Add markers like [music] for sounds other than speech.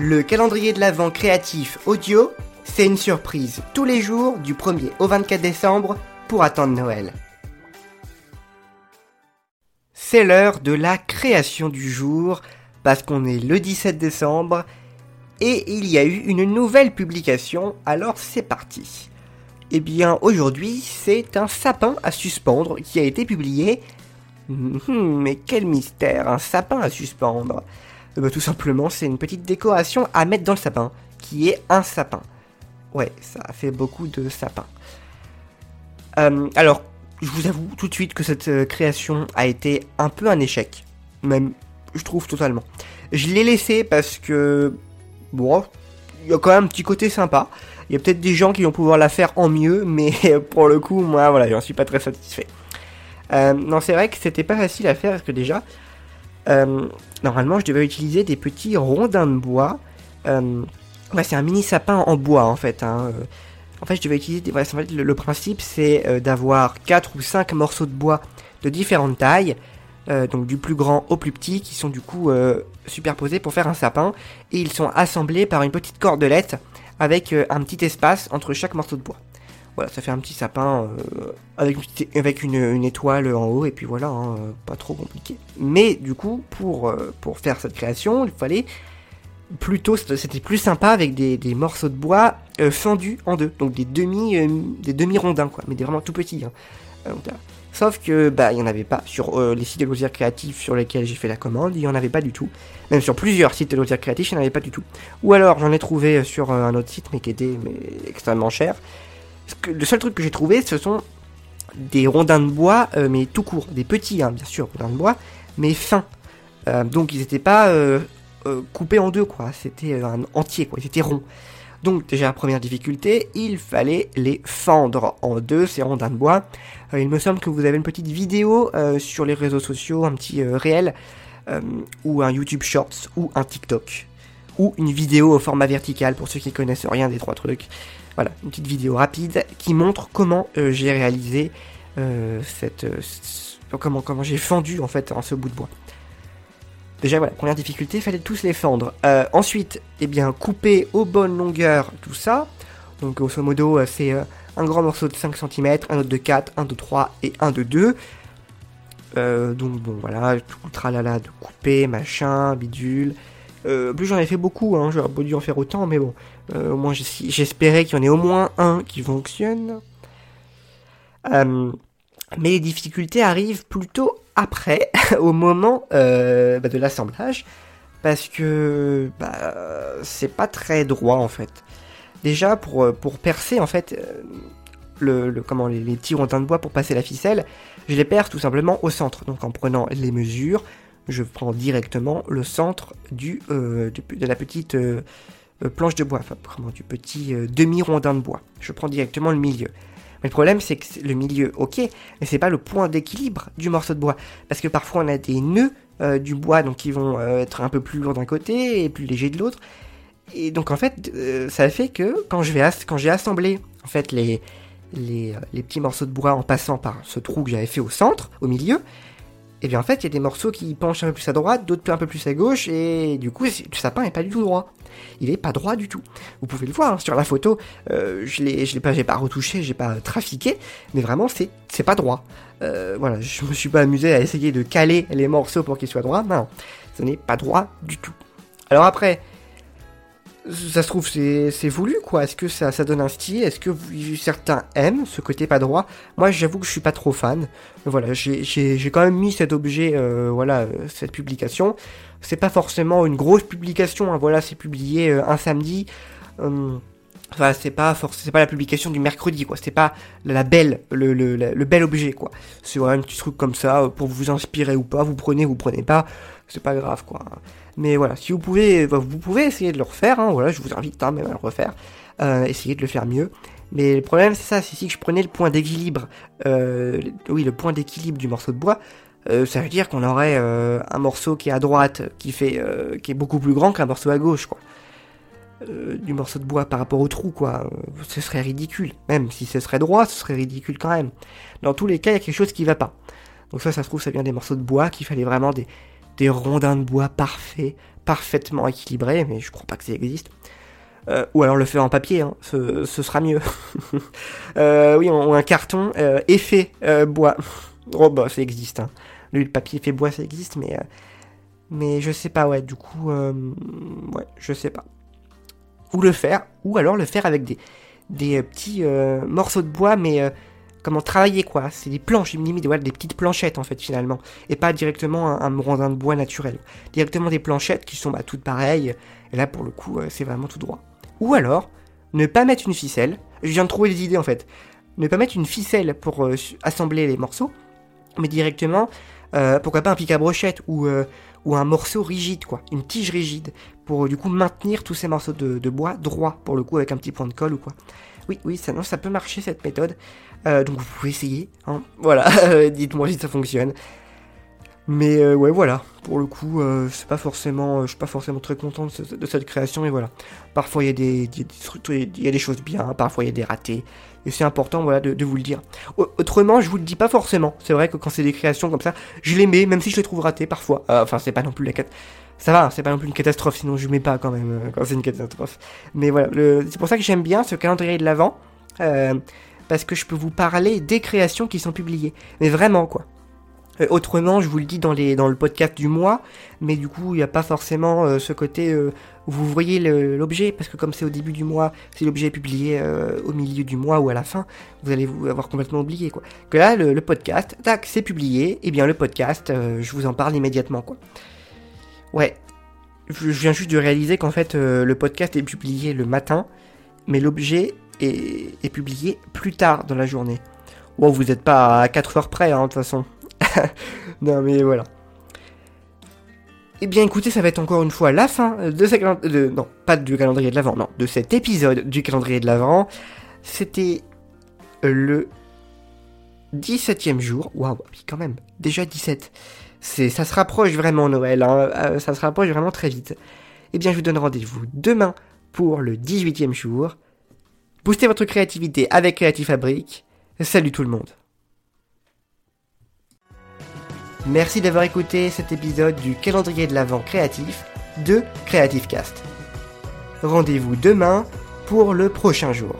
Le calendrier de l'Avent créatif audio, c'est une surprise tous les jours du 1er au 24 décembre pour attendre Noël. C'est l'heure de la création du jour, parce qu'on est le 17 décembre, et il y a eu une nouvelle publication, alors c'est parti. Eh bien aujourd'hui c'est un sapin à suspendre qui a été publié. Hum, mais quel mystère, un sapin à suspendre eh ben, Tout simplement c'est une petite décoration à mettre dans le sapin, qui est un sapin. Ouais, ça fait beaucoup de sapins. Euh, alors, je vous avoue tout de suite que cette euh, création a été un peu un échec. Même, je trouve totalement. Je l'ai laissé parce que, bon, il y a quand même un petit côté sympa. Il y a peut-être des gens qui vont pouvoir la faire en mieux, mais [laughs] pour le coup, moi, voilà, j'en suis pas très satisfait. Euh, non, c'est vrai que c'était pas facile à faire parce que déjà, normalement, je devais utiliser des petits rondins de bois. Ouais, c'est un mini sapin en bois en fait. Hein. En fait, je devais utiliser. Des... le, principe, c'est euh, d'avoir 4 ou 5 morceaux de bois de différentes tailles, euh, donc du plus grand au plus petit, qui sont du coup euh, superposés pour faire un sapin, et ils sont assemblés par une petite cordelette avec un petit espace entre chaque morceau de bois. Voilà, ça fait un petit sapin avec, une, avec une, étoile en haut, et puis voilà, hein, pas trop compliqué. Mais du coup, pour, pour faire cette création, il fallait plutôt c'était plus sympa avec des, morceaux de bois euh, fendus en deux, donc des demi euh, des demi rondins quoi, mais des vraiment tout petits. Hein. Euh, sauf que bah il y en avait pas sur les sites de loisirs créatifs sur lesquels j'ai fait la commande, il y en avait pas du tout. Même sur plusieurs sites de loisirs créatifs, il n'y en avait pas du tout. Ou alors j'en ai trouvé sur un autre site mais qui était extrêmement cher. Le seul truc que j'ai trouvé, ce sont des rondins de bois, mais tout court, des petits, hein, bien sûr, rondins de bois, mais fins. donc ils n'étaient pas euh, coupé en deux, quoi. C'était euh, un entier, quoi. C'était rond. Donc déjà première difficulté, il fallait les fendre en deux, ces rondins de bois. Euh, il me semble que vous avez une petite vidéo sur les réseaux sociaux, un petit réel, ou un YouTube Shorts, ou un TikTok, ou une vidéo au format vertical pour ceux qui connaissent rien des trois trucs. Voilà, une petite vidéo rapide qui montre comment j'ai réalisé cette... comment comment j'ai fendu en fait en ce bout de bois. Déjà voilà, première difficulté, fallait tous les fendre. Euh, ensuite, eh bien, couper aux bonnes longueurs tout ça. Donc grosso modo, euh, c'est euh, un grand morceau de 5 cm, un autre de 4, un de 3 et un de 2. donc bon voilà, tout le tralala de couper, machin, bidule. En plus j'en ai fait beaucoup, hein, j'aurais pas dû en faire autant, mais bon, au moins j'espérais qu'il y en ait au moins un qui fonctionne. mais les difficultés arrivent plutôt après, [laughs] au moment euh, bah, de l'assemblage, parce que bah, c'est pas très droit en fait. Déjà pour, euh, percer en fait euh, le, comment les, petits rondins de bois pour passer la ficelle, je les perce tout simplement au centre. Donc en prenant les mesures, je prends directement le centre du, de la petite planche de bois, enfin vraiment du petit demi rondin de bois. Je prends directement le milieu. Mais le problème, c'est que le milieu, ok, mais c'est pas le point d'équilibre du morceau de bois. Parce que parfois, on a des nœuds euh, du bois, donc qui vont euh, être un peu plus lourds d'un côté et plus légers de l'autre. Et donc, en fait, euh, ça fait que quand j'ai assemblé, en fait, les, petits morceaux de bois en passant par ce trou que j'avais fait au centre, au milieu, et eh bien en fait, il y a des morceaux qui penchent un peu plus à droite, d'autres un peu plus à gauche, et du coup, le sapin n'est pas du tout droit. Il est pas droit du tout. Vous pouvez le voir hein, sur la photo. Euh, je je l'ai pas, pas retouché, j'ai pas trafiqué, mais vraiment, c'est pas droit. Euh, voilà, je me suis pas amusé à essayer de caler les morceaux pour qu'ils soient droits. Non, ce n'est pas droit du tout. Alors après, ça se trouve c'est voulu quoi Est-ce que ça, ça donne un style? Est-ce que certains aiment ce côté pas droit? Moi j'avoue que je suis pas trop fan. Voilà, j'ai quand même mis cet objet, euh, voilà, euh, cette publication. C'est pas forcément une grosse publication, hein, voilà, c'est publié euh, un samedi. Hum, enfin, c'est pas pas la publication du mercredi quoi. C'est pas la belle, le, bel objet quoi. C'est un petit truc comme ça pour vous inspirer ou pas. Vous prenez, vous prenez pas. C'est pas grave quoi. Mais voilà, si vous pouvez, bah, vous pouvez essayer de le refaire. Hein, voilà, je vous invite hein, même à le refaire. Euh, essayer de le faire mieux. Mais le problème, c'est ça, c'est si je prenais le point d'équilibre, euh, oui, le point d'équilibre du morceau de bois, euh, ça veut dire qu'on aurait euh, un morceau qui est à droite, qui fait, euh, qui est beaucoup plus grand qu'un morceau à gauche, quoi. Du morceau de bois par rapport au trou, quoi. ce serait ridicule. Même si ce serait droit, ce serait ridicule quand même. Dans tous les cas, il y a quelque chose qui va pas. Donc ça, ça se trouve, ça vient des morceaux de bois qu'il fallait vraiment des, des rondins de bois parfaits, parfaitement équilibrés, mais je crois pas que ça existe. Euh, ou alors le faire en papier, hein, ce, sera mieux. [laughs] euh, oui, ou un carton euh, effet euh, bois. [laughs] oh bah ça existe. Hein. Le papier fait bois ça existe, mais euh, mais je sais pas ouais. Du coup, ouais, je sais pas. Ou le faire, ou alors le faire avec des des petits morceaux de bois, mais comment travailler quoi. C'est des planches, limite des petites planchettes en fait finalement, et pas directement un, un de bois naturel. Directement des planchettes qui sont bah, toutes pareilles. Et là pour le coup, c'est vraiment tout droit. Ou alors, ne pas mettre une ficelle. Je viens de trouver des idées en fait. Ne pas mettre une ficelle pour euh, assembler les morceaux, mais directement, euh, pourquoi pas un pic à brochette ou, euh, ou un morceau rigide, quoi. Une tige rigide, pour du coup maintenir tous ces morceaux de, bois droits, pour le coup, avec un petit point de colle ou quoi. Oui, oui, ça, peut marcher cette méthode. donc vous pouvez essayer. Hein. Voilà, [laughs] dites-moi si ça fonctionne. Mais euh, ouais, voilà. Pour le coup, euh, c'est pas forcément, euh, je suis pas forcément très content de, cette création, mais voilà. Parfois il y a des, il y a des choses bien, parfois il y a des ratés, et c'est important, voilà, de, vous le dire. Autrement, je vous le dis pas forcément. C'est vrai que quand c'est des créations comme ça, je les mets, même si je les trouve ratées parfois. enfin, c'est pas non plus la cat... Ça va, c'est pas non plus une catastrophe, sinon je mets pas quand même quand c'est une catastrophe. Mais voilà, c'est pour ça que j'aime bien ce calendrier de l'avant, parce que je peux vous parler des créations qui sont publiées. Mais vraiment quoi. Euh, autrement, je vous le dis dans, les, dans le podcast du mois, mais du coup, il n'y a pas forcément euh, ce côté euh, où vous voyez l'objet, parce que comme c'est au début du mois, si l'objet est publié au milieu du mois ou à la fin, vous allez vous avoir complètement oublié, quoi. Que là, le, podcast, tac, c'est publié, et eh bien le podcast, je vous en parle immédiatement, quoi. Ouais, je viens juste de réaliser qu'en fait, le podcast est publié le matin, mais l'objet est, est, publié plus tard dans la journée. Bon, vous n'êtes pas à 4 heures près, hein, de toute façon. [laughs] non mais voilà. Eh bien écoutez, ça va être encore une fois la fin de ce calendrier... Non, pas du calendrier de l'Avent, non, de cet épisode du calendrier de l'Avent. C'était le 17ème jour. Waouh, oui quand même, déjà 17. C'est, ça se rapproche vraiment Noël, hein. euh, ça se rapproche vraiment très vite. Eh bien je vous donne rendez-vous demain pour le 18ème jour. Boostez votre créativité avec Creative Fabric. Salut tout le monde. Merci d'avoir écouté cet épisode du calendrier de l'Avent créatif de Creative Cast. Rendez-vous demain pour le prochain jour.